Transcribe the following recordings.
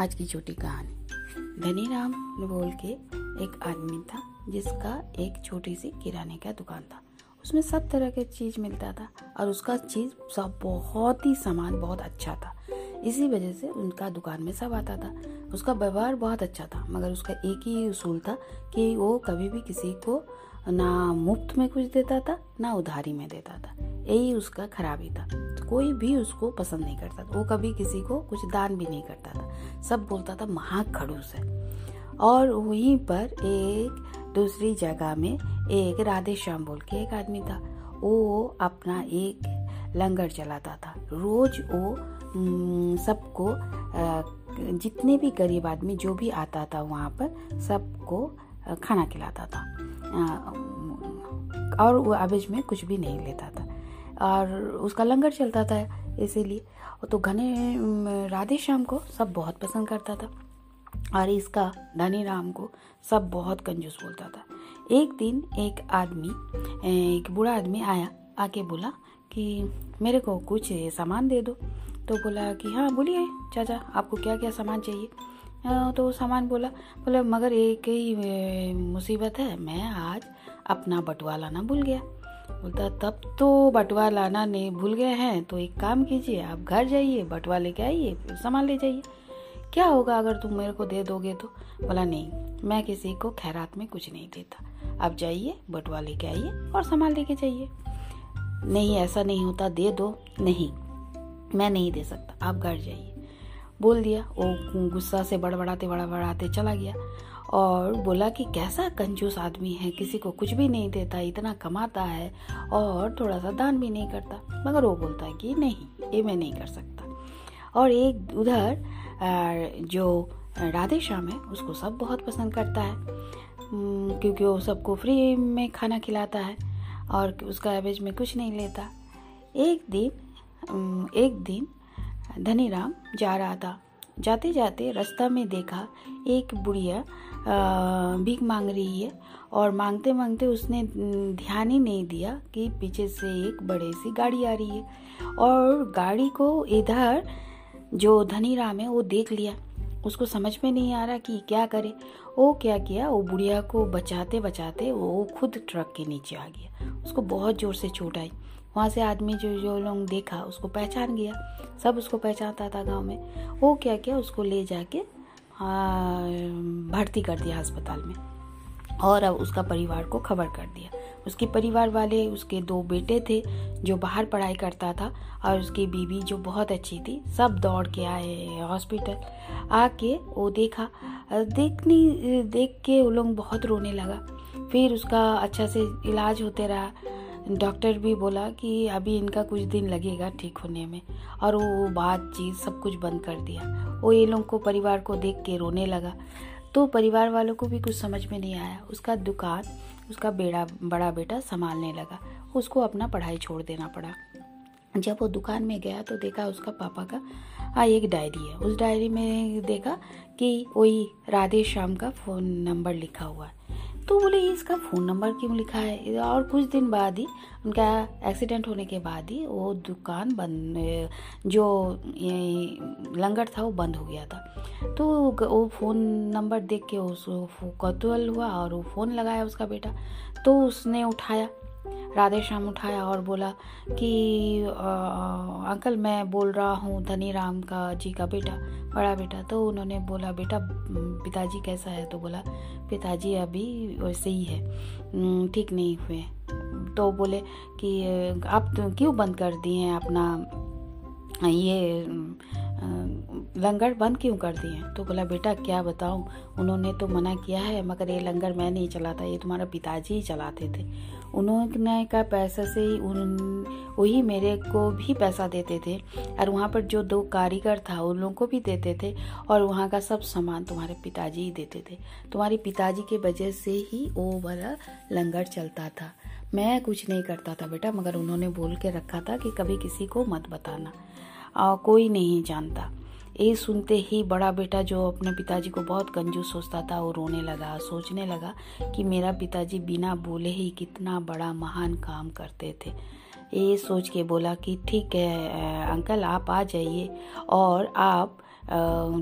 आज की छोटी कहानी। धनी राम बोल के एक आदमी था, जिसका एक छोटी सी किराने का दुकान था। उसमें सब तरह के चीज़ मिलता था और उसका चीज़ सब बहुत ही सामान बहुत अच्छा था। इसी वजह से उनका दुकान में सब आता था। उसका व्यवहार बहुत अच्छा था, मगर उसका एक ही उसूल था कि वो कभी भी किसी को ना मुफ़्त में कुछ देता था, ना उधारी में देता था। यही उसका खराबी था। कोई भी उसको पसंद नहीं करता था। वो कभी किसी को कुछ दान भी नहीं करता था। सब बोलता था महा खड़ूस है। और वहीं पर एक दूसरी जगह में एक राधे श्याम बोल के एक आदमी था। वो अपना एक लंगर चलाता था। रोज वो सबको जितने भी गरीब आदमी जो भी आता था वहाँ पर, सबको खाना खिलाता था। और वो आवेज में कुछ भी नहीं लेता था। और उसका लंगर चलता था इसीलिए। तो घने राधे श्याम को सब बहुत पसंद करता था और इसका धनी राम को सब बहुत कंजूस बोलता था। एक दिन एक आदमी, एक बूढ़ा आदमी आया, आके बोला कि मेरे को कुछ सामान दे दो। तो बोला कि हाँ बोलिए चाचा, आपको क्या क्या सामान चाहिए? तो सामान बोला बोला, मगर एक ही मुसीबत है, मैं आज अपना बटुआ लाना भूल गया। बोलता, तब तो बटुआ लाना नहीं भूल गए हैं तो एक काम कीजिए, आप घर जाइए बटुआ लेके आइए, फिर सामान ले जाइए। क्या होगा अगर तुम मेरे को दे दोगे तो? बोला, नहीं, मैं किसी को खैरात में कुछ नहीं देता। आप जाइए बटुआ लेके आइए और सामान लेके जाइए। नहीं, ऐसा नहीं होता, दे दो। नहीं, मैं नहीं दे सकता, आप घर जाइए। बोल दिया। वो गुस्सा से बड़बड़ाते बड़बड़ाते चला गया। और बोला कि, कैसा कंजूस आदमी है, किसी को कुछ भी नहीं देता, इतना कमाता है और थोड़ा सा दान भी नहीं करता। मगर वो बोलता है कि, नहीं, ये मैं नहीं कर सकता। और एक उधर जो राधे श्याम है, उसको सब बहुत पसंद करता है। क्योंकि वो सबको फ्री में खाना खिलाता है और उसका एवरेज में कुछ नहीं लेता। एक दिन एक दिन धनी राम जा रहा था। जाते जाते रास्ता में देखा, एक बुढ़िया भीख मांग रही है और मांगते मांगते उसने ध्यान ही नहीं दिया कि पीछे से एक बड़े सी गाड़ी आ रही है और गाड़ी को इधर जो धनी राम है वो देख लिया। उसको समझ में नहीं आ रहा कि क्या करे। वो क्या किया? वो बुढ़िया को बचाते बचाते वो खुद ट्रक के नीचे आ गया। उसको बहुत ज़ोर से चोट आई। वहाँ से आदमी जो जो लोग देखा, उसको पहचान गया। सब उसको पहचानता था गाँव में। वो क्या किया, उसको ले जाके भर्ती कर दिया अस्पताल में। और अब उसका परिवार को खबर कर दिया। उसके परिवार वाले, उसके दो बेटे थे, जो बाहर पढ़ाई करता था, और उसकी बीवी जो बहुत अच्छी थी, सब दौड़ के आए हॉस्पिटल। आके वो देखा, देखनी, देख के वो लोग बहुत रोने लगा। फिर उसका अच्छा से इलाज होते रहा। डॉक्टर भी बोला कि अभी इनका कुछ दिन लगेगा ठीक होने में। और वो बातचीत सब कुछ बंद कर दिया। वो ये लोग को परिवार को देख के रोने लगा। तो परिवार वालों को भी कुछ समझ में नहीं आया। उसका दुकान, उसका बेड़ा, बड़ा बेटा संभालने लगा। उसको अपना पढ़ाई छोड़ देना पड़ा। जब वो दुकान में गया तो देखा उसका पापा का हाँ एक डायरी है। उस डायरी में देखा कि वही राधे श्याम का फ़ोन नंबर लिखा हुआ है। तो बोले, ये इसका फ़ोन नंबर क्यों लिखा है? और कुछ दिन बाद ही, उनका एक्सीडेंट होने के बाद ही, वो दुकान बंद, जो लंगर था, वो बंद हो गया था। तो वो फ़ोन नंबर देख के उस कौतूहल हुआ और वो फ़ोन लगाया उसका बेटा। तो उसने उठाया। राधे श्याम उठाया और बोला कि आ, अंकल मैं बोल रहा हूँ धनी राम का जी का बेटा बड़ा बेटा। तो उन्होंने बोला बेटा पिताजी कैसा है? तो बोला पिताजी अभी वैसे ही है ठीक नहीं हुए। तो बोले कि आप तो क्यों बंद कर दिए हैं अपना ये लंगर बंद क्यों कर दिए तो बोला बेटा क्या बताऊँ? उन्होंने तो मना किया है मगर ये लंगर मैं नहीं चलाता ये तुम्हारा पिताजी ही चलाते थे। उन्होंने का पैसा से ही उन वही मेरे को भी पैसा देते थे। और वहाँ पर जो दो कारीगर था उन लोगों को भी देते थे। और वहाँ का सब सामान तुम्हारे पिताजी ही देते थे। तुम्हारे पिताजी के वजह से ही वो वाला लंगर चलता था। मैं कुछ नहीं करता था बेटा मगर उन्होंने बोल के रखा था कि कभी किसी को मत बताना। आ, कोई नहीं जानता। ये सुनते ही बड़ा बेटा जो अपने पिताजी को बहुत कंजूस सोचता था वो रोने लगा, सोचने लगा कि मेरा पिताजी बिना बोले ही कितना बड़ा महान काम करते थे। ये सोच के बोला कि ठीक है अंकल, आप आ जाइए। और आप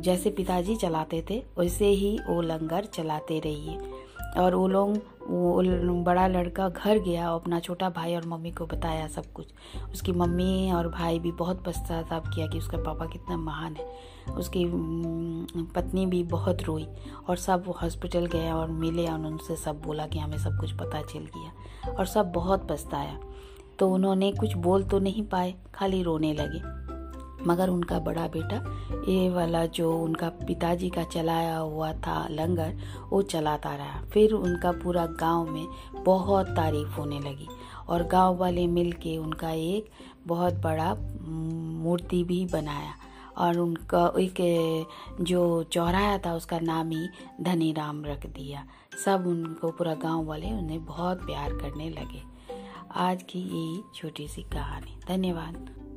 जैसे पिताजी चलाते थे, वैसे ही वो लंगर चलाते रहिए। और वो लोग वो बड़ा लड़का घर गया और अपना छोटा भाई और मम्मी को बताया सब कुछ। उसकी मम्मी और भाई भी बहुत पश्चाताप किया कि उसका पापा कितना महान है। उसकी पत्नी भी बहुत रोई और सब हॉस्पिटल गए और मिले और उनसे सब बोला कि हमें सब कुछ पता चल गया और सब बहुत पछताया। तो उन्होंने कुछ बोल तो नहीं पाए, खाली रोने लगे। मगर उनका बड़ा बेटा, ये वाला जो उनका पिताजी का चलाया हुआ था लंगर, वो चलाता रहा। फिर उनका पूरा गाँव में बहुत तारीफ़ होने लगी और गाँव वाले मिल के उनका एक बहुत बड़ा मूर्ति भी बनाया और उनका एक, जो चौराया था उसका नाम ही धनी राम रख दिया। सब उनको पूरा गाँव वाले उन्हें बहुत प्यार करने लगे। आज की यही छोटी सी कहानी। धन्यवाद।